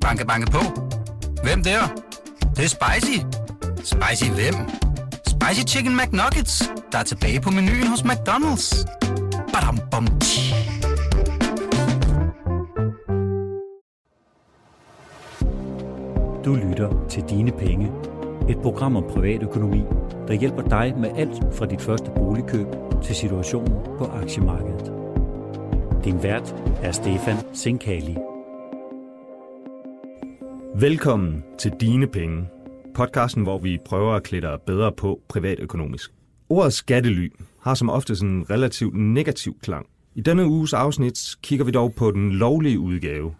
Banke, banke på. Hvem der? Det, det er spicy. Spicy hvem? Spicy Chicken McNuggets, der er tilbage på menuen hos McDonald's. Badum, bom, tji. Du lytter til Dine Penge. Et program om privatøkonomi, der hjælper dig med alt fra dit første boligkøb til situationen på aktiemarkedet. Din vært er Stefan Sinkali. Velkommen til Dine Penge, podcasten, hvor vi prøver at klæde dig bedre på privatøkonomisk. Ordet skattely har som ofte sådan en relativt negativ klang. I denne uges afsnit kigger vi dog på den lovlige udgave,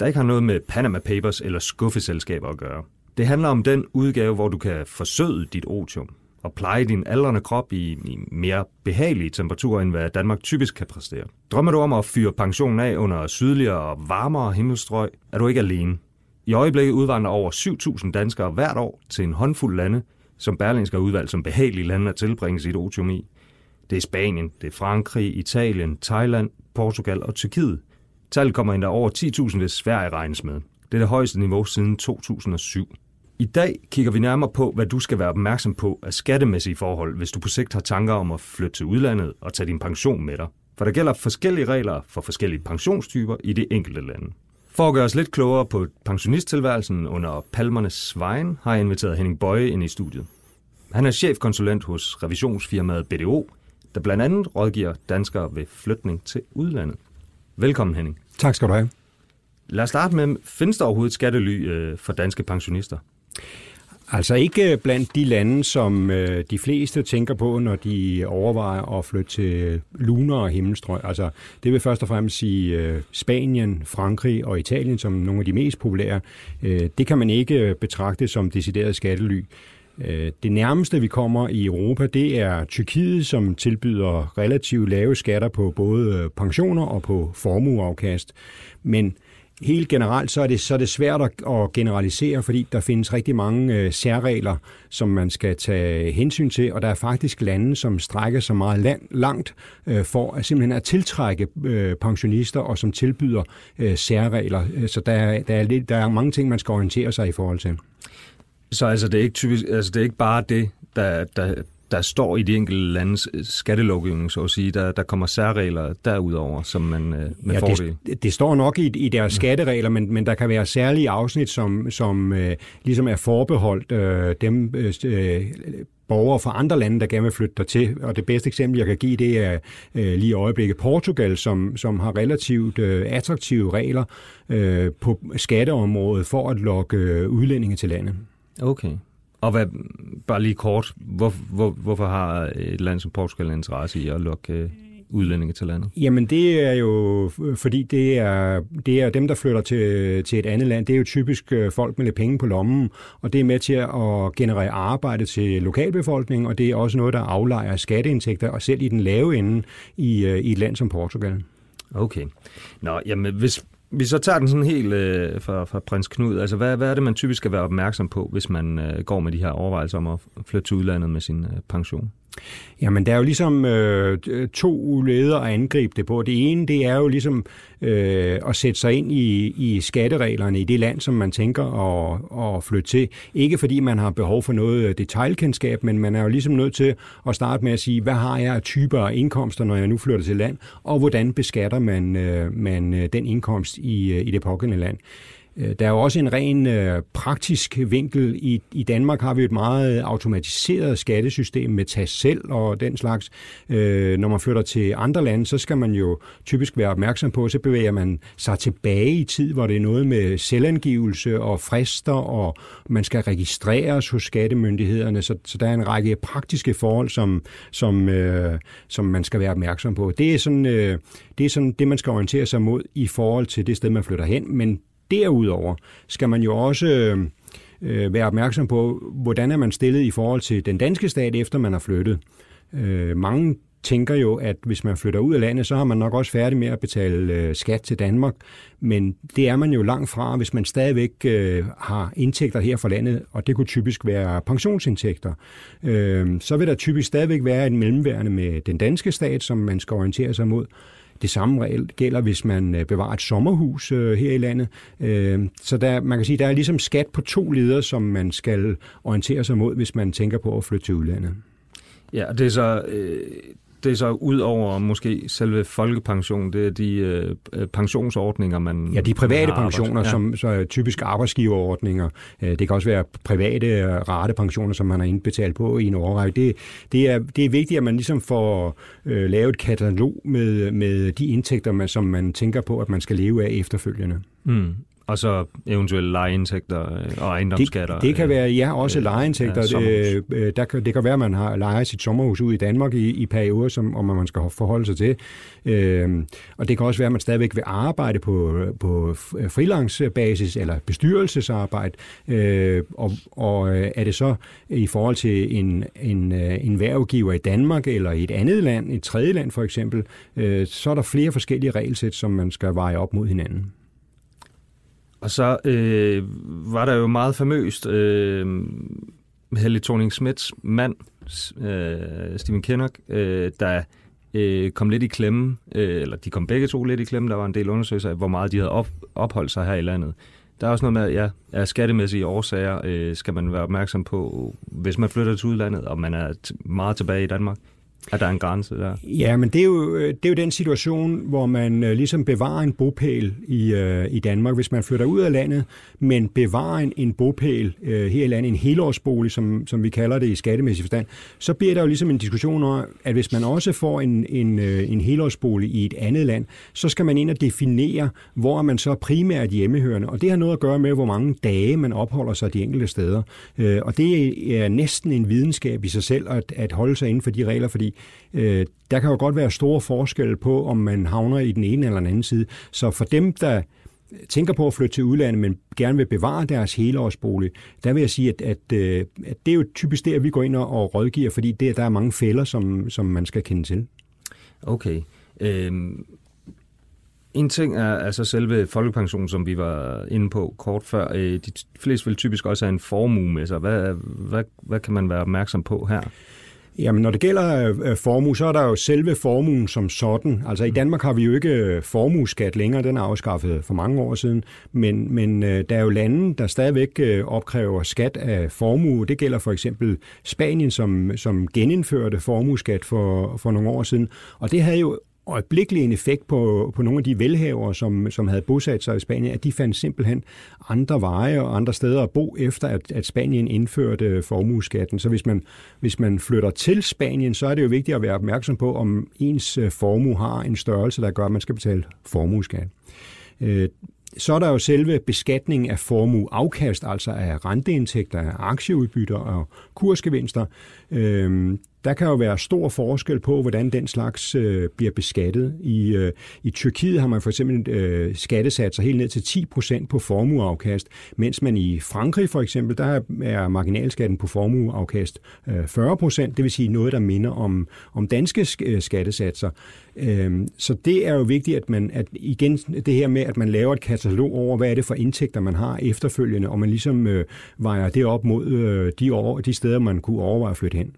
der ikke har noget med Panama Papers eller skuffeselskaber at gøre. Det handler om den udgave, hvor du kan forsøde dit otium og pleje din aldrende krop i, i mere behagelige temperaturer, end hvad Danmark typisk kan præstere. Drømmer du om at fyre pensionen af under sydligere og varmere himmelstrøg, er du ikke alene. I øjeblikket udvandrer over 7.000 danskere hvert år til en håndfuld lande, som Berlingske har udvalgt som behagelige lande at tilbringe sit otium i. Det er Spanien, det er Frankrig, Italien, Thailand, Portugal og Tyrkiet. Tallet kommer endda over 10.000, hvis Sverige regnes med. Det er det højeste niveau siden 2007. I dag kigger vi nærmere på, hvad du skal være opmærksom på af skattemæssige forhold, hvis du på sigt har tanker om at flytte til udlandet og tage din pension med dig. For der gælder forskellige regler for forskellige pensionstyper i det enkelte lande. For at gøre os lidt klogere på pensionisttilværelsen under Palmernes Svejen, har jeg inviteret Henning Bøje ind i studiet. Han er chefkonsulent hos revisionsfirmaet BDO, der blandt andet rådgiver danskere ved flytning til udlandet. Velkommen Henning. Tak skal du have. Lad os starte med, findes der overhovedet skattely øh, for danske pensionister? Altså ikke blandt de lande, som øh, de fleste tænker på, når de overvejer at flytte til luner og himmelstrøg. Altså det vil først og fremmest sige øh, Spanien, Frankrig og Italien som nogle af de mest populære. Øh, det kan man ikke betragte som decideret skattely. Øh, det nærmeste, vi kommer i Europa, det er Tyrkiet, som tilbyder relativt lave skatter på både pensioner og på formueafkast. Men helt generelt så er det, så er det svært at, generalisere, fordi der findes rigtig mange øh, særregler, som man skal tage hensyn til, og der er faktisk lande, som strækker sig meget land, langt øh, for at simpelthen at tiltrække øh, pensionister, og som tilbyder øh, særregler. Øh, så der, der, er lidt, der er mange ting, man skal orientere sig i forhold til. Så altså, det er ikke typisk, altså, det er ikke bare det, der, der, der står i de enkelte landes øh, skattelovgivning, så at sige. Der, der kommer særregler derudover, som man øh, med ja, fordel... Det, det står nok i, i deres skatteregler, men, men der kan være særlige afsnit, som, som øh, ligesom er forbeholdt øh, dem... Øh, borgere fra andre lande, der gerne vil flytte der til. Og det bedste eksempel, jeg kan give, det er øh, lige i øjeblikket Portugal, som, som har relativt øh, attraktive regler øh, på skatteområdet for at lokke øh, udlændinge til landet. Okay. Og hvad, bare lige kort, hvor, hvor, hvorfor har et land som Portugal en interesse i at lukke øh, udlændinge til landet? Jamen det er jo, fordi det er, det er dem, der flytter til, til et andet land. Det er jo typisk øh, folk med lidt penge på lommen, og det er med til at generere arbejde til lokalbefolkningen, og det er også noget, der aflejer skatteindtægter, og selv i den lave ende i, øh, i et land som Portugal. Okay. Nå, jamen hvis, vi så tager den sådan helt øh, fra, fra prins Knud. Altså, hvad, hvad er det, man typisk skal være opmærksom på, hvis man øh, går med de her overvejelser om at flytte til udlandet med sin øh, pension? Jamen, der er jo ligesom øh, to leder at angribe det på. Det ene, det er jo ligesom øh, at sætte sig ind i, i skattereglerne i det land, som man tænker at, at flytte til. Ikke fordi man har behov for noget øh, detaljkendskab, men man er jo ligesom nødt til at starte med at sige, hvad har jeg af typer af indkomster, når jeg nu flytter til land, og hvordan beskatter man, øh, man øh, den indkomst i, øh, i det pågældende land. Øh, der er jo også en ren øh, praktisk vinkel. I, I Danmark har vi et meget automatiseret skattesystem med tag selv og den slags. Øh, når man flytter til andre lande, så skal man jo typisk være opmærksom på, så bevæger man sig tilbage i tid, hvor det er noget med selvangivelse og frister, og man skal registreres hos skattemyndighederne. Så, så der er en række praktiske forhold, som, som, øh, som man skal være opmærksom på. Det er, sådan, øh, det er sådan det, man skal orientere sig mod i forhold til det sted, man flytter hen. Men derudover skal man jo også øh, øh, være opmærksom på, hvordan er man stillet i forhold til den danske stat, efter man har flyttet. Øh, mange tænker jo, at hvis man flytter ud af landet, så har man nok også færdig med at betale øh, skat til Danmark. Men det er man jo langt fra, hvis man stadigvæk øh, har indtægter her fra landet, og det kunne typisk være pensionsindtægter. Øh, så vil der typisk stadigvæk være en mellemværende med den danske stat, som man skal orientere sig mod det samme regel gælder, hvis man øh, bevarer et sommerhus øh, her i landet. Øh, så der, man kan sige, der er ligesom skat på to leder, som man skal orientere sig mod, hvis man tænker på at flytte til udlandet. Ja, det er så, øh, det er så ud over måske selve folkepension, det er de øh, øh pensionsordninger, man Ja, de private pensioner, ja. som så er typisk arbejdsgiverordninger. Øh, det kan også være private øh, ratepensioner, som man har indbetalt på i en årrække. Det, det, er, det er vigtigt, at man ligesom får øh, lavet et katalog med, med de indtægter, man, som man tænker på, at man skal leve af efterfølgende. Mm. Og så eventuelle lejeindtægter øh, og ejendomsskatter. Det, det kan være, ja, også øh, lejeindtægter. Ja, det, øh, der kan, det kan være, at man har lejet sit sommerhus ud i Danmark i, i perioder, som om man skal forholde sig til. Øh, og det kan også være, at man stadigvæk vil arbejde på, på frilansbasis eller bestyrelsesarbejde. Øh, og, og er det så i forhold til en, en, en værvgiver i Danmark eller i et andet land, et tredje land for eksempel, øh, så er der flere forskellige regelsæt, som man skal veje op mod hinanden. Og så øh, var der jo meget famøst øh, Helle thorning Smiths mand, øh, Stephen Kinnock, øh, der øh, kom lidt i klemme, øh, eller de kom begge to lidt i klemme, der var en del undersøgelser af, hvor meget de havde op, opholdt sig her i landet. Der er også noget med, at ja, af skattemæssige årsager øh, skal man være opmærksom på, hvis man flytter til udlandet, og man er meget tilbage i Danmark. At der er en grænse der? Ja, men det er jo, øh, det er jo den situation, hvor man øh, ligesom bevarer en bopæl i, øh, i Danmark. Hvis man flytter ud af landet, men bevarer en, en bopæl øh, her i landet, en helårsbolig, som, som vi kalder det i skattemæssig forstand, så bliver der jo ligesom en diskussion om, at hvis man også får en, en, øh, en helårsbolig i et andet land, så skal man ind og definere, hvor man så primært hjemmehørende. Og det har noget at gøre med, hvor mange dage man opholder sig de enkelte steder. Øh, og det er næsten en videnskab i sig selv at, at holde sig inden for de regler, fordi øh, der kan jo godt være store forskelle på, om man havner i den ene eller den anden side. Så for dem, der tænker på at flytte til udlandet, men gerne vil bevare deres helårsbolig, der vil jeg sige, at, at, øh, at det er jo typisk der, vi går ind og rådgiver, fordi det, der er mange fælder, som, som man skal kende til. Okay. Øhm, en ting er altså selve folkepensionen, som vi var inde på kort før. Øh, de fleste vil typisk også have en formue med sig. Hvad, hvad, hvad kan man være opmærksom på her? Jamen, når det gælder øh, formue, så er der jo selve formuen som sådan. Altså i mm. Danmark har vi jo ikke øh, formueskat længere, den er afskaffet for mange år siden, men, men øh, der er jo lande, der stadigvæk opkræver skat af formue. Det gælder for eksempel Spanien, som, som genindførte formueskat for, for nogle år siden, og det havde jo øjeblikkelig en effekt på, på nogle af de velhavere, som, som havde bosat sig i Spanien, at de fandt simpelthen andre veje og andre steder at bo, efter at, at Spanien indførte øh, formueskatten. Så hvis man, hvis man flytter til Spanien, så er det jo vigtigt at være opmærksom på, om ens øh, formue har en størrelse, der gør, at man skal betale formueskat. Øh, så er der jo selve beskatningen af formueafkast, altså af renteindtægter, af aktieudbytter og kursgevinster. Øhm, der kan jo være stor forskel på, hvordan den slags øh, bliver beskattet. I, øh, I Tyrkiet har man for eksempel øh, skattesatser helt ned til 10% på formueafkast, mens man i Frankrig for eksempel, der er marginalskatten på formueafkast øh, 40% det vil sige noget, der minder om, om danske øh, skattesatser. Øh, så det er jo vigtigt, at man at igen det her med, at man laver et katalog over, hvad er det for indtægter, man har efterfølgende, og man ligesom øh, vejer det op mod øh, de, over, de steder, man kunne overveje at flytte hen.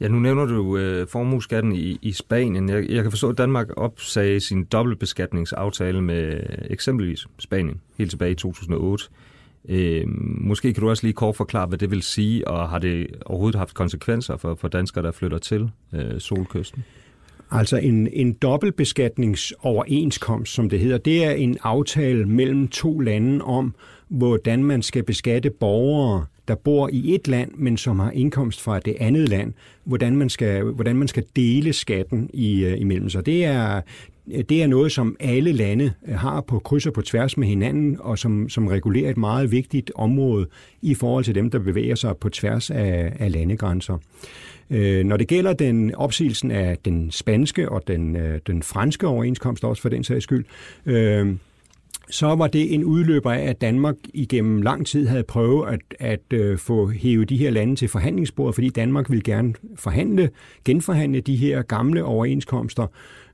Ja, nu nævner du øh, formueskatten i, i Spanien. Jeg, jeg kan forstå, at Danmark opsagde sin dobbeltbeskatningsaftale med øh, eksempelvis Spanien helt tilbage i 2008. Øh, måske kan du også lige kort forklare, hvad det vil sige, og har det overhovedet haft konsekvenser for, for danskere, der flytter til øh, Solkysten? Altså en, en dobbeltbeskatningsoverenskomst, som det hedder, det er en aftale mellem to lande om, hvordan man skal beskatte borgere, der bor i et land, men som har indkomst fra det andet land, hvordan man skal, hvordan man skal dele skatten i, øh, imellem sig. Det er, det er noget, som alle lande øh, har på kryds og på tværs med hinanden, og som, som regulerer et meget vigtigt område i forhold til dem, der bevæger sig på tværs af, af landegrænser. Øh, når det gælder den opsigelsen af den spanske og den, øh, den franske overenskomst også for den sags skyld, øh, så var det en udløber af, at Danmark igennem lang tid havde prøvet at, at øh, få hævet de her lande til forhandlingsbordet, fordi Danmark ville gerne forhandle, genforhandle de her gamle overenskomster.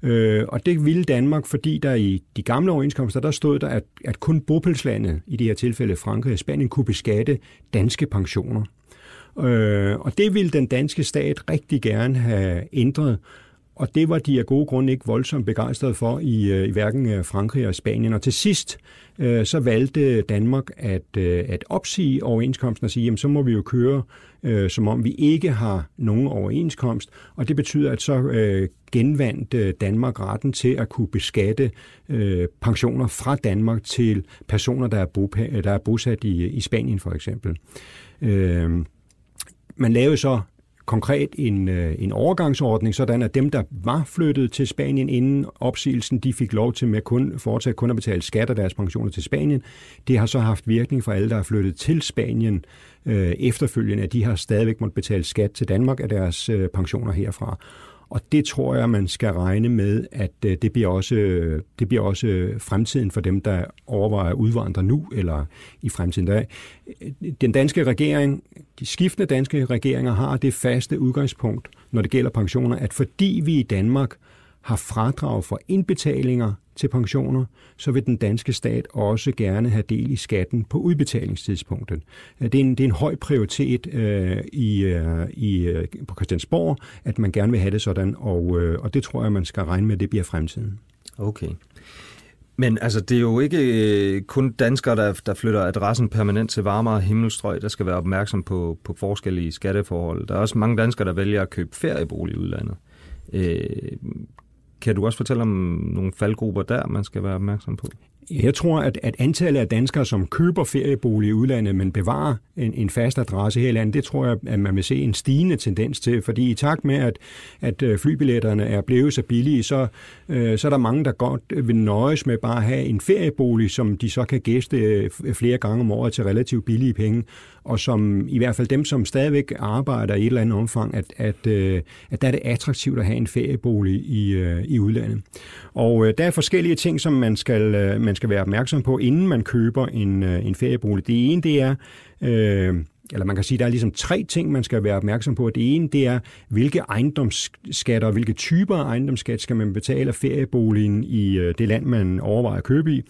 Øh, og det ville Danmark, fordi der i de gamle overenskomster, der stod der, at, at kun bopælslandet, i det her tilfælde Frankrig og Spanien, kunne beskatte danske pensioner. Øh, og det ville den danske stat rigtig gerne have ændret og det var de af gode grunde ikke voldsomt begejstrede for i, øh, i hverken øh, Frankrig og Spanien. Og til sidst øh, så valgte Danmark at, øh, at opsige overenskomsten og sige, jamen så må vi jo køre, øh, som om vi ikke har nogen overenskomst. Og det betyder, at så øh, genvandt øh, Danmark retten til at kunne beskatte øh, pensioner fra Danmark til personer, der er, bo, der er bosat i, i Spanien for eksempel. Øh, man lavede så konkret en, øh, en overgangsordning, sådan at dem, der var flyttet til Spanien inden opsigelsen, de fik lov til med kun, fortsat kun at betale skat af deres pensioner til Spanien. Det har så haft virkning for alle, der er flyttet til Spanien øh, efterfølgende, at de har stadigvæk måttet betale skat til Danmark af deres øh, pensioner herfra. Og det tror jeg, man skal regne med, at øh, det bliver også, øh, det bliver også øh, fremtiden for dem, der overvejer at udvandre nu eller i fremtiden. Der, den danske regering, de skiftende danske regeringer har det faste udgangspunkt, når det gælder pensioner, at fordi vi i Danmark har fradrag for indbetalinger til pensioner, så vil den danske stat også gerne have del i skatten på udbetalingstidspunktet. Øh, det er en, det er en høj prioritet øh, i, øh, i, øh, på Christiansborg, at man gerne vil have det sådan, og, øh, og det tror jeg, man skal regne med, at det bliver fremtiden. Okay. Men altså, det er jo ikke øh, kun danskere, der, der flytter adressen permanent til varmere himmelstrøg, der skal være opmærksom på, på forskellige skatteforhold. Der er også mange danskere, der vælger at købe feriebolig i udlandet. Øh, kan du også fortælle om nogle faldgrupper der, man skal være opmærksom på? Jeg tror, at, at antallet af danskere, som køber feriebolig i udlandet, men bevarer en, en fast adresse her i landet, det tror jeg, at man vil se en stigende tendens til. Fordi i takt med, at, at øh, flybilletterne er blevet så billige, så, øh, så er der mange, der godt vil nøjes med bare at have en feriebolig, som de så kan gæste øh, flere gange om året til relativt billige penge og som i hvert fald dem, som stadigvæk arbejder i et eller andet omfang, at, at, øh, at der er det attraktivt at have en feriebolig i, øh, i udlandet. Og øh, der er forskellige ting, som man skal, øh, man skal være opmærksom på, inden man køber en, øh, en feriebolig. Det ene, det er... Øh, eller man kan sige, der er ligesom tre ting, man skal være opmærksom på. Det ene, det er, hvilke ejendomsskatter og hvilke typer af ejendomsskat skal man betale af ferieboligen i øh, det land, man overvejer at købe i.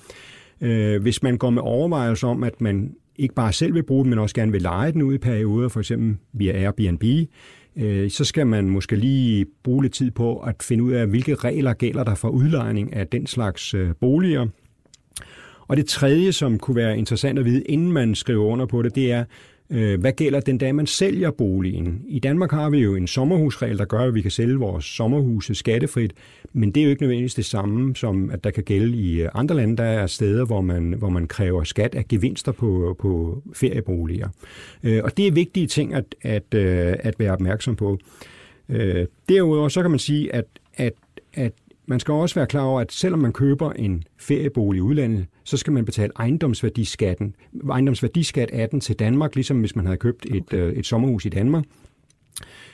Øh, hvis man går med overvejelser om, at man ikke bare selv vil bruge den, men også gerne vil lege den ud i perioder, for eksempel via Airbnb, så skal man måske lige bruge lidt tid på at finde ud af, hvilke regler gælder der for udlejning af den slags boliger. Og det tredje, som kunne være interessant at vide, inden man skriver under på det, det er, Øh, hvad gælder den dag, man sælger boligen? I Danmark har vi jo en sommerhusregel, der gør, at vi kan sælge vores sommerhuse skattefrit, men det er jo ikke nødvendigvis det samme, som at der kan gælde i øh, andre lande. Der er steder, hvor man, hvor man kræver skat af gevinster på, på ferieboliger. Øh, og det er vigtige ting at, at, øh, at være opmærksom på. Øh, derudover så kan man sige, at, at, at man skal også være klar over, at selvom man køber en feriebolig i udlandet, så skal man betale ejendomsværdiskatten, ejendomsværdiskat af den til Danmark, ligesom hvis man havde købt et, okay. øh, et sommerhus i Danmark.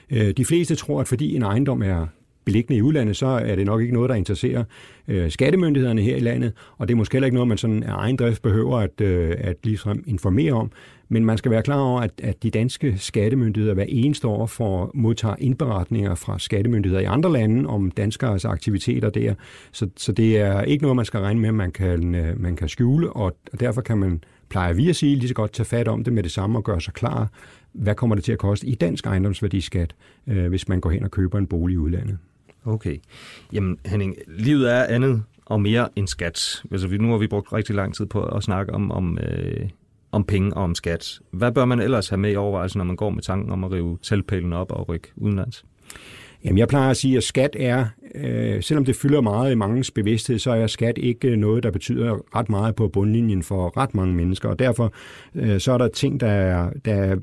Øh, de fleste tror, at fordi en ejendom er beliggende i udlandet, så er det nok ikke noget, der interesserer øh, skattemyndighederne her i landet, og det er måske heller ikke noget, man sådan af egen drift behøver at, øh, at ligesom informere om. Men man skal være klar over, at, at de danske skattemyndigheder hver eneste år får modtager indberetninger fra skattemyndigheder i andre lande om danskers aktiviteter der. Så, så det er ikke noget, man skal regne med, man kan, øh, man kan skjule, og derfor kan man, plejer vi at sige, lige så godt tage fat om det med det samme og gøre sig klar, hvad kommer det til at koste i dansk ejendomsværdiskat, øh, hvis man går hen og køber en bolig i udlandet. Okay. Jamen Henning, livet er andet og mere end skat. Altså, nu har vi brugt rigtig lang tid på at snakke om, om, øh, om penge og om skat. Hvad bør man ellers have med i overvejelsen, når man går med tanken om at rive teltpælen op og rykke udenlands? Jamen, jeg plejer at sige, at skat er, øh, selvom det fylder meget i mangens bevidsthed, så er skat ikke noget, der betyder ret meget på bundlinjen for ret mange mennesker. Og derfor øh, så er der ting, der er, der er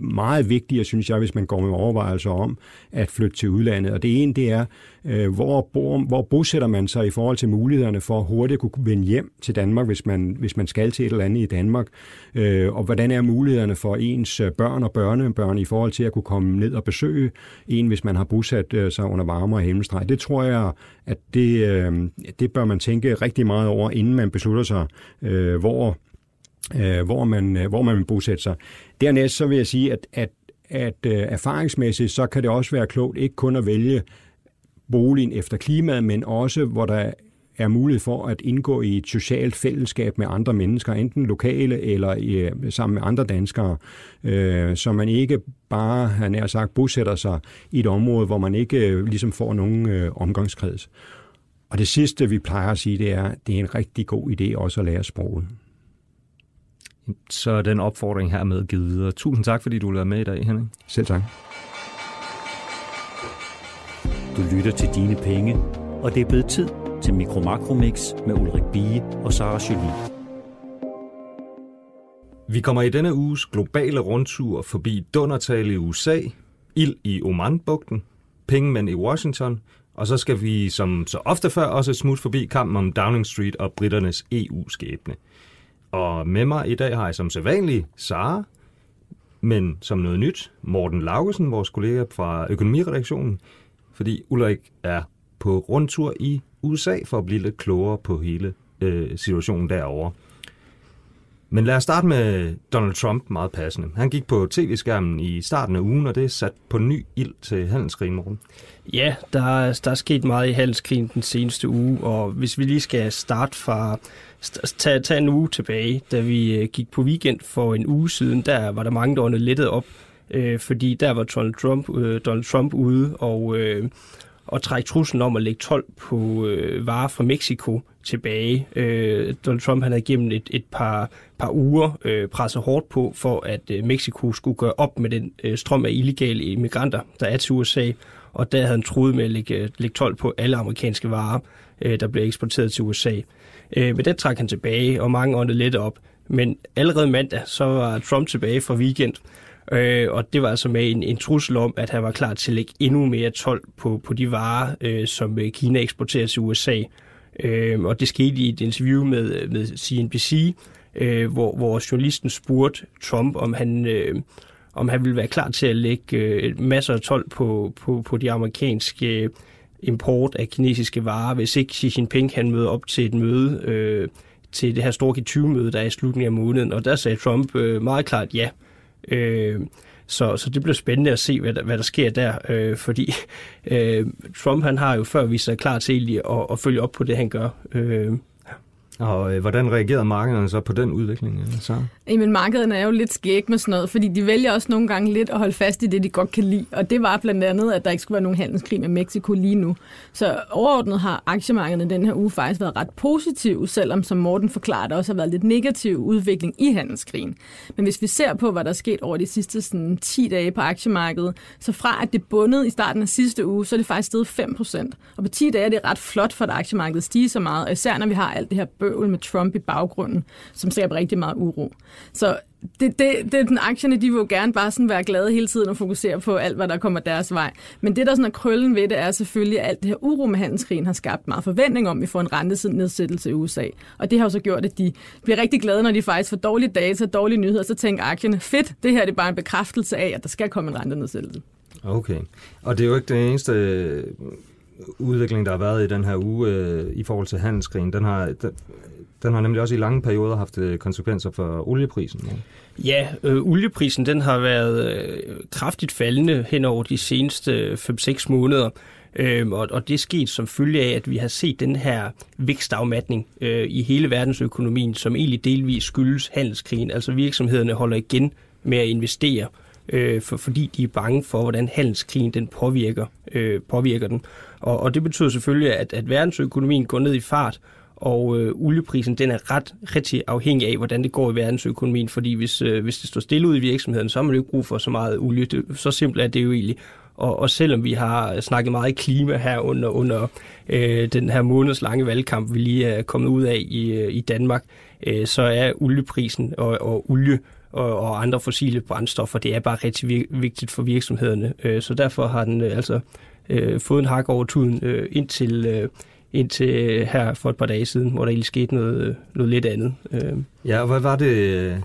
meget vigtige, synes jeg, hvis man går med overvejelser om at flytte til udlandet. Og det ene, det er, øh, hvor, bor, hvor bosætter man sig i forhold til mulighederne for hurtigt at kunne vende hjem til Danmark, hvis man, hvis man skal til et eller andet i Danmark. Øh, og hvordan er mulighederne for ens børn og børnebørn i forhold til at kunne komme ned og besøge en, hvis man har bosat øh, sig under varmere himmelstreg. Det tror jeg, at det, øh, det bør man tænke rigtig meget over, inden man beslutter sig, øh, hvor, øh, hvor, man, øh, hvor man vil bosætte sig. Dernæst så vil jeg sige, at, at, at øh, erfaringsmæssigt, så kan det også være klogt ikke kun at vælge boligen efter klimaet, men også hvor der er mulighed for at indgå i et socialt fællesskab med andre mennesker, enten lokale eller i, sammen med andre danskere, øh, så man ikke bare, han er sagt, bosætter sig i et område, hvor man ikke øh, ligesom får nogen øh, omgangskreds. Og det sidste, vi plejer at sige, det er, det er en rigtig god idé også at lære sproget. Så den opfordring her med givet videre. Tusind tak, fordi du lavede med i dag, Henning. Selv tak. Du lytter til Dine Penge, og det er blevet tid til Mikro Makromix med Ulrik Bie og Sara Jolie. Vi kommer i denne uges globale rundtur forbi Dundertal i USA, ild i Omanbugten, pengemænd i Washington, og så skal vi som så ofte før også smut forbi kampen om Downing Street og britternes EU-skæbne. Og med mig i dag har jeg som sædvanlig Sara, men som noget nyt, Morten Laugesen, vores kollega fra økonomiredaktionen, fordi Ulrik er på rundtur i USA for at blive lidt klogere på hele øh, situationen derovre. Men lad os starte med Donald Trump meget passende. Han gik på tv-skærmen i starten af ugen, og det er sat på ny ild til handelskrigen, morgen. Ja, der der er sket meget i handelskrigen den seneste uge, og hvis vi lige skal starte fra tage, tage en uge tilbage, da vi øh, gik på weekend for en uge siden, der var der mange, der lettet op, øh, fordi der var Donald Trump, øh, Donald Trump ude og, øh, og trække truslen om at lægge 12 på øh, varer fra Mexico tilbage. Øh, Donald Trump han havde gennem et, et par, par uger øh, presset hårdt på, for at øh, Mexico skulle gøre op med den øh, strøm af illegale immigranter, der er til USA, og der havde han troet med at lægge, øh, lægge 12 på alle amerikanske varer, øh, der blev eksporteret til USA. Øh, men den trak han tilbage, og mange åndede lidt op. Men allerede mandag, så var Trump tilbage fra weekend, øh, og det var altså med en, en trussel om, at han var klar til at lægge endnu mere 12 på, på de varer, øh, som øh, Kina eksporterer til USA. Øh, og det skete i et interview med, øh, med CNBC, øh, hvor, hvor journalisten spurgte Trump, om han, øh, om han ville være klar til at lægge øh, masser af 12 på, på, på de amerikanske øh, import af kinesiske varer, hvis ikke Xi Jinping han møder op til et møde, øh, til det her store G20-møde, der er i slutningen af måneden. Og der sagde Trump øh, meget klart ja. Øh, Øh, så, så det bliver spændende at se, hvad der, hvad der sker der, øh, fordi øh, Trump han har jo før vist sig klar til at, at følge op på det, han gør. Øh, og øh, hvordan reagerede markederne så på den udvikling? Øh, så? Jamen, markederne er jo lidt skæg med sådan noget, fordi de vælger også nogle gange lidt at holde fast i det, de godt kan lide. Og det var blandt andet, at der ikke skulle være nogen handelskrig med Mexico lige nu. Så overordnet har aktiemarkederne den her uge faktisk været ret positive, selvom, som Morten forklarer, der også har været lidt negativ udvikling i handelskrigen. Men hvis vi ser på, hvad der er sket over de sidste sådan, 10 dage på aktiemarkedet, så fra at det bundet i starten af sidste uge, så er det faktisk steget 5% Og på 10 dage er det ret flot for, at aktiemarkedet stiger så meget, især når vi har alt det her bøvl med Trump i baggrunden, som skaber rigtig meget uro. Så det, det, det, den aktierne, de vil jo gerne bare sådan være glade hele tiden og fokusere på alt, hvad der kommer deres vej. Men det, der sådan er krøllen ved det, er selvfølgelig, at alt det her uro med handelskrigen har skabt meget forventning om, at vi får en rentenedsættelse i USA. Og det har jo så gjort, at de bliver rigtig glade, når de faktisk får dårlige data, dårlige nyheder, så tænker aktierne, fedt, det her det er bare en bekræftelse af, at der skal komme en rentenedsættelse. Okay. Og det er jo ikke det eneste udvikling, der har været i den her uge øh, i forhold til handelskrigen. Den har, den, den har nemlig også i lange perioder haft øh, konsekvenser for olieprisen. Ja, øh, olieprisen den har været øh, kraftigt faldende hen over de seneste øh, 5-6 måneder. Øhm, og, og det er sket som følge af, at vi har set den her vækstafmatning øh, i hele verdensøkonomien, som egentlig delvis skyldes handelskrigen. Altså virksomhederne holder igen med at investere, øh, for, fordi de er bange for, hvordan handelskrigen den påvirker, øh, påvirker den. Og, og det betyder selvfølgelig, at, at verdensøkonomien går ned i fart, og øh, olieprisen den er ret rigtig afhængig af, hvordan det går i verdensøkonomien, fordi hvis, øh, hvis det står stille ud i virksomheden, så har man jo ikke brug for så meget olie. Det, så simpelt er det jo egentlig. Og, og selvom vi har snakket meget klima her under, under øh, den her måneds lange valgkamp, vi lige er kommet ud af i, øh, i Danmark, øh, så er olieprisen og, og olie og, og andre fossile brændstoffer, det er bare rigtig vigtigt for virksomhederne. Øh, så derfor har den øh, altså øh, fået en hak over tuden øh, indtil, øh, indtil øh, her for et par dage siden, hvor der egentlig skete noget, øh, noget lidt andet. Øh. Ja, og hvad var det,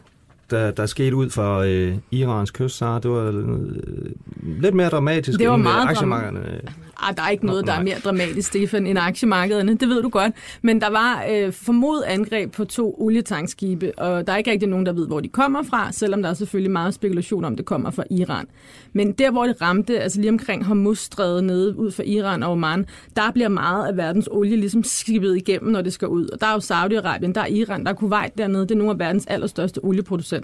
der, der skete ud for øh, Irans kyst, så det var øh, lidt mere dramatisk Det var end øh, meget aktiemarkederne. Ah, der er ikke noget, Nå, der er mere dramatisk, Stefan, end aktiemarkederne. Det ved du godt. Men der var øh, formodet angreb på to olietankskibe, og der er ikke rigtig nogen, der ved, hvor de kommer fra, selvom der er selvfølgelig meget spekulation om, det kommer fra Iran. Men der, hvor det ramte, altså lige omkring Hormuzstrædet nede ud for Iran og Oman, der bliver meget af verdens olie ligesom skibet igennem, når det skal ud. Og der er jo Saudi-Arabien, der er Iran, der er Kuwait dernede. Det er nogle af verdens allerstørste olieproducenter.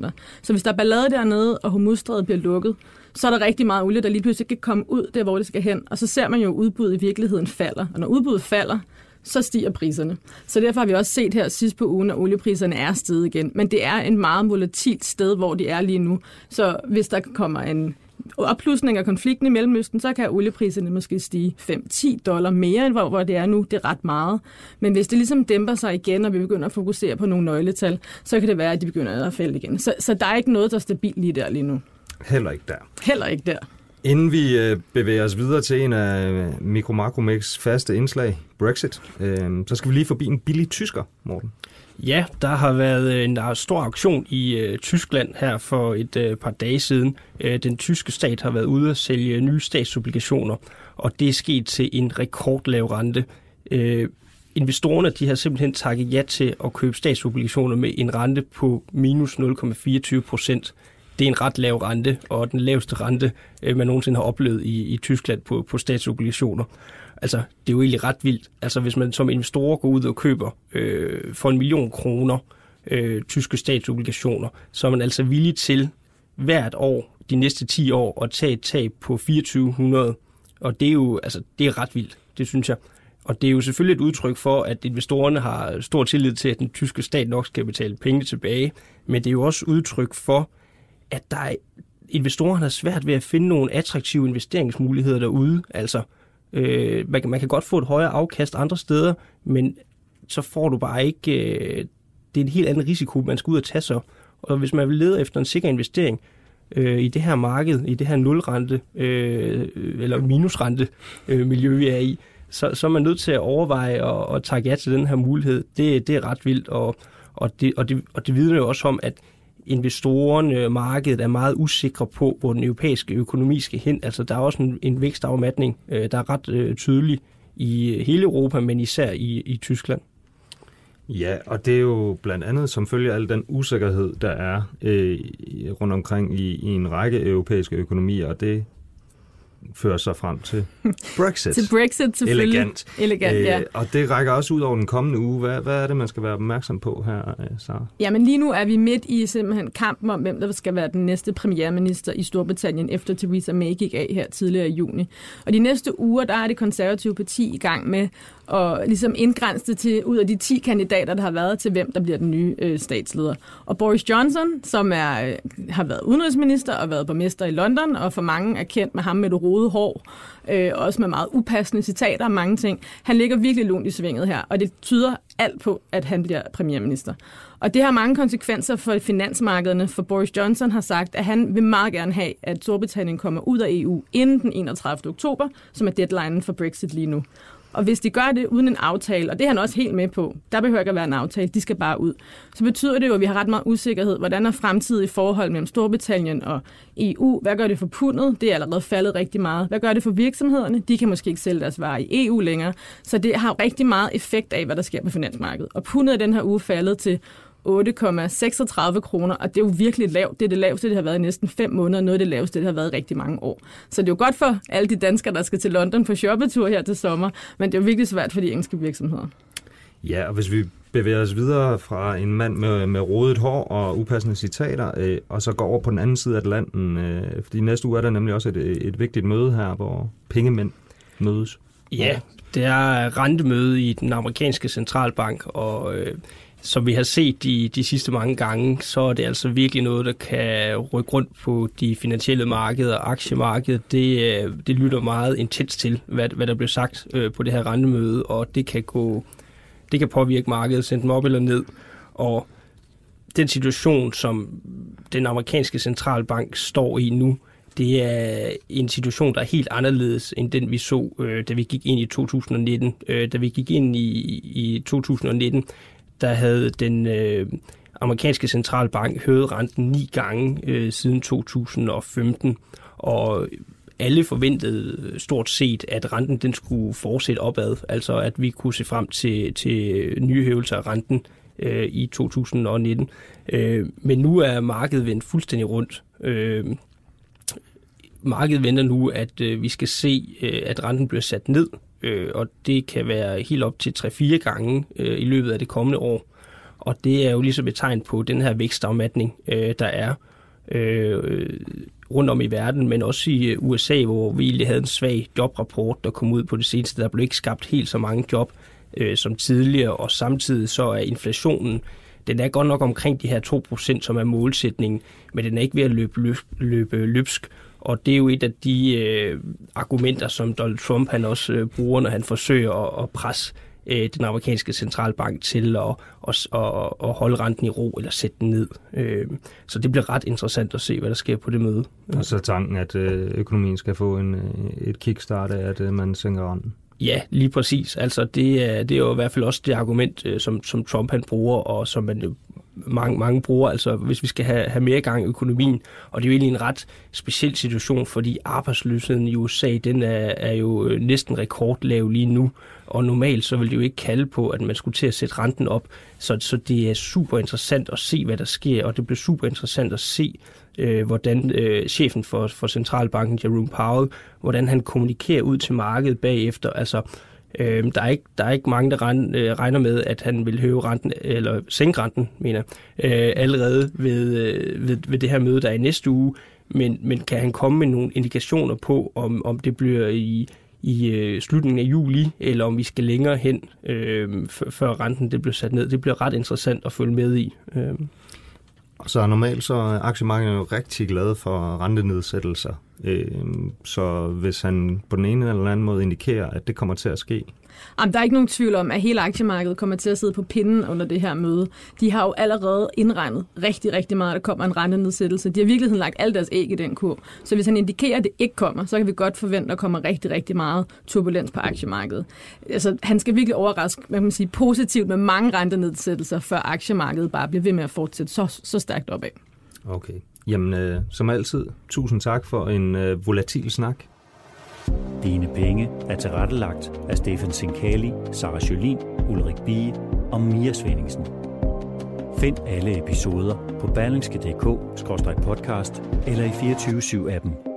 Så hvis der er ballade dernede, og Hormuzstrædet bliver lukket, så er der rigtig meget olie, der lige pludselig kan komme ud der, hvor det skal hen. Og så ser man jo, at udbuddet i virkeligheden falder. Og når udbuddet falder, så stiger priserne. Så derfor har vi også set her sidst på ugen, at oliepriserne er steget igen. Men det er en meget volatilt sted, hvor de er lige nu. Så hvis der kommer en oplusning af konflikten i Mellemøsten, så kan oliepriserne måske stige 5-10 dollar mere, end hvor, hvor det er nu. Det er ret meget. Men hvis det ligesom dæmper sig igen, og vi begynder at fokusere på nogle nøgletal, så kan det være, at de begynder at falde igen. Så, så der er ikke noget, der er stabilt lige der lige nu. Heller ikke der. Heller ikke der. Inden vi øh, bevæger os videre til en af øh, Mikro faste indslag, Brexit, øh, så skal vi lige forbi en billig tysker, Morten. Ja, der har været øh, en der er stor auktion i øh, Tyskland her for et øh, par dage siden. Øh, den tyske stat har været ude at sælge nye statsobligationer, og det er sket til en rekordlav rente. Øh, investorerne de har simpelthen takket ja til at købe statsobligationer med en rente på minus 0,24 procent. Det er en ret lav rente, og den laveste rente, øh, man nogensinde har oplevet i, i Tyskland på, på statsobligationer. Altså, det er jo egentlig ret vildt. Altså, hvis man som investor går ud og køber øh, for en million kroner øh, tyske statsobligationer, så er man altså villig til hvert år, de næste 10 år, at tage et tab på 2400. Og det er jo, altså, det er ret vildt, det synes jeg. Og det er jo selvfølgelig et udtryk for, at investorerne har stor tillid til, at den tyske stat nok skal betale penge tilbage. Men det er jo også udtryk for, at der er, investorerne har svært ved at finde nogle attraktive investeringsmuligheder derude. Altså, øh, man, kan- man kan godt få et højere afkast andre steder, men så får du bare ikke... Øh, det er en helt anden risiko, man skal ud og tage så. Og hvis man vil lede efter en sikker investering øh, i det her marked, i det her nulrente øh, eller minusrente øh, miljø, vi er i, så, så er man nødt til at overveje og, og takke ja til den her mulighed. Det, det er ret vildt, og, og, det, og, det, og det vidner jo også om, at investorerne, øh, markedet er meget usikre på, hvor den europæiske økonomi skal hen. Altså, der er også en, en vækstafmatning, øh, der er ret øh, tydelig i øh, hele Europa, men især i, i Tyskland. Ja, og det er jo blandt andet som følge af al den usikkerhed, der er øh, rundt omkring i, i en række europæiske økonomier, og det fører sig frem til Brexit. Til Brexit selvfølgelig. Elegant. Elegant, ja. Øh, og det rækker også ud over den kommende uge. Hvad, hvad er det, man skal være opmærksom på her, øh, Sara? Ja, men lige nu er vi midt i simpelthen kampen om, hvem der skal være den næste premierminister i Storbritannien, efter Theresa May gik af her tidligere i juni. Og de næste uger, der er det konservative parti i gang med at ligesom indgrænse det til, ud af de 10 kandidater, der har været til, hvem der bliver den nye øh, statsleder. Og Boris Johnson, som er, øh, har været udenrigsminister og været borgmester i London, og for mange er kendt med ham med det rode hår, øh, også med meget upassende citater og mange ting. Han ligger virkelig lunt i svinget her, og det tyder alt på, at han bliver premierminister. Og det har mange konsekvenser for finansmarkederne, for Boris Johnson har sagt, at han vil meget gerne have, at Storbritannien kommer ud af EU inden den 31. oktober, som er deadlinen for Brexit lige nu. Og hvis de gør det uden en aftale, og det er han også helt med på, der behøver ikke at være en aftale, de skal bare ud, så betyder det jo, at vi har ret meget usikkerhed. Hvordan er fremtidige forhold mellem Storbritannien og EU? Hvad gør det for pundet? Det er allerede faldet rigtig meget. Hvad gør det for virksomhederne? De kan måske ikke sælge deres varer i EU længere. Så det har rigtig meget effekt af, hvad der sker på finansmarkedet. Og pundet er den her uge faldet til 8,36 kroner, og det er jo virkelig lavt. Det er det laveste, det har været i næsten fem måneder, noget af det laveste, det har været i rigtig mange år. Så det er jo godt for alle de danskere, der skal til London på shoppetur her til sommer, men det er jo virkelig svært for de engelske virksomheder. Ja, og hvis vi bevæger os videre fra en mand med, med rodet hår og upassende citater, øh, og så går over på den anden side af Atlanten, øh, fordi næste uge er der nemlig også et, et vigtigt møde her, hvor pengemænd mødes. Ja, det er rentemøde i den amerikanske centralbank, og øh, som vi har set de, de sidste mange gange, så er det altså virkelig noget, der kan rykke rundt på de finansielle markeder og aktiemarkedet. Det, øh, det lytter meget intens til, hvad, hvad der blev sagt øh, på det her rentemøde, og det kan, gå, det kan påvirke markedet, enten op eller ned. Og den situation, som den amerikanske centralbank står i nu, det er en situation, der er helt anderledes end den, vi så, øh, da vi gik ind i 2019. Øh, da vi gik ind i, i 2019, der havde den øh, amerikanske centralbank hævet renten ni gange øh, siden 2015, og alle forventede stort set, at renten den skulle fortsætte opad, altså at vi kunne se frem til, til nye hævelser af renten øh, i 2019. Øh, men nu er markedet vendt fuldstændig rundt. Øh, markedet venter nu, at øh, vi skal se, øh, at renten bliver sat ned, øh, og det kan være helt op til 3-4 gange øh, i løbet af det kommende år. Og det er jo ligesom et tegn på den her vækstafmatning, øh, der er øh, øh rundt om i verden, men også i øh, USA, hvor vi lige havde en svag jobrapport, der kom ud på det seneste. Der blev ikke skabt helt så mange job øh, som tidligere, og samtidig så er inflationen, den er godt nok omkring de her 2%, som er målsætningen, men den er ikke ved at løbe, løbe, løbe løbsk. Og det er jo et af de øh, argumenter, som Donald Trump han også øh, bruger, når han forsøger at, at presse øh, den amerikanske centralbank til at, at, at, at holde renten i ro eller sætte den ned. Øh, så det bliver ret interessant at se, hvad der sker på det møde. Og så tanken, at øh, økonomien skal få en, øh, et kickstart af, at øh, man sænker renten. Ja, lige præcis. Altså det er, det er jo i hvert fald også det argument, som, som Trump han bruger, og som man mange, mange bruger, altså hvis vi skal have, have mere gang i økonomien. Og det er jo egentlig en ret speciel situation, fordi arbejdsløsheden i USA, den er, er jo øh, næsten rekordlav lige nu. Og normalt så vil det jo ikke kalde på, at man skulle til at sætte renten op. Så, så det er super interessant at se, hvad der sker, og det bliver super interessant at se, øh, hvordan øh, chefen for, for centralbanken, Jerome Powell, hvordan han kommunikerer ud til markedet bagefter. Altså, øh, der, er ikke, der er ikke mange, der regner, øh, regner med, at han vil hæve renten, eller sænke renten, mener øh, allerede ved, øh, ved, ved det her møde, der er i næste uge. Men, men kan han komme med nogle indikationer på, om, om det bliver i, i øh, slutningen af juli, eller om vi skal længere hen, øh, før renten det bliver sat ned. Det bliver ret interessant at følge med i. Øh. Så normalt så er aktiemarkedet jo rigtig glad for rentenedsættelser. Øhm, så hvis han på den ene eller anden måde indikerer, at det kommer til at ske, Jamen, der er ikke nogen tvivl om, at hele aktiemarkedet kommer til at sidde på pinden under det her møde. De har jo allerede indregnet rigtig, rigtig meget, at der kommer en rentenedsættelse. De har virkelig lagt alt deres æg i den kurv. Så hvis han indikerer, at det ikke kommer, så kan vi godt forvente, at der kommer rigtig, rigtig meget turbulens på aktiemarkedet. Altså, han skal virkelig overraske hvad kan man sige, positivt med mange rentenedsættelser, før aktiemarkedet bare bliver ved med at fortsætte så, så stærkt opad. Okay. Jamen, øh, som altid, tusind tak for en øh, volatil snak. Dine penge er tilrettelagt af Stefan Sinkali, Sara Jolin, Ulrik Bie og Mia Svendingsen. Find alle episoder på berlingske.dk-podcast eller i 24 7 appen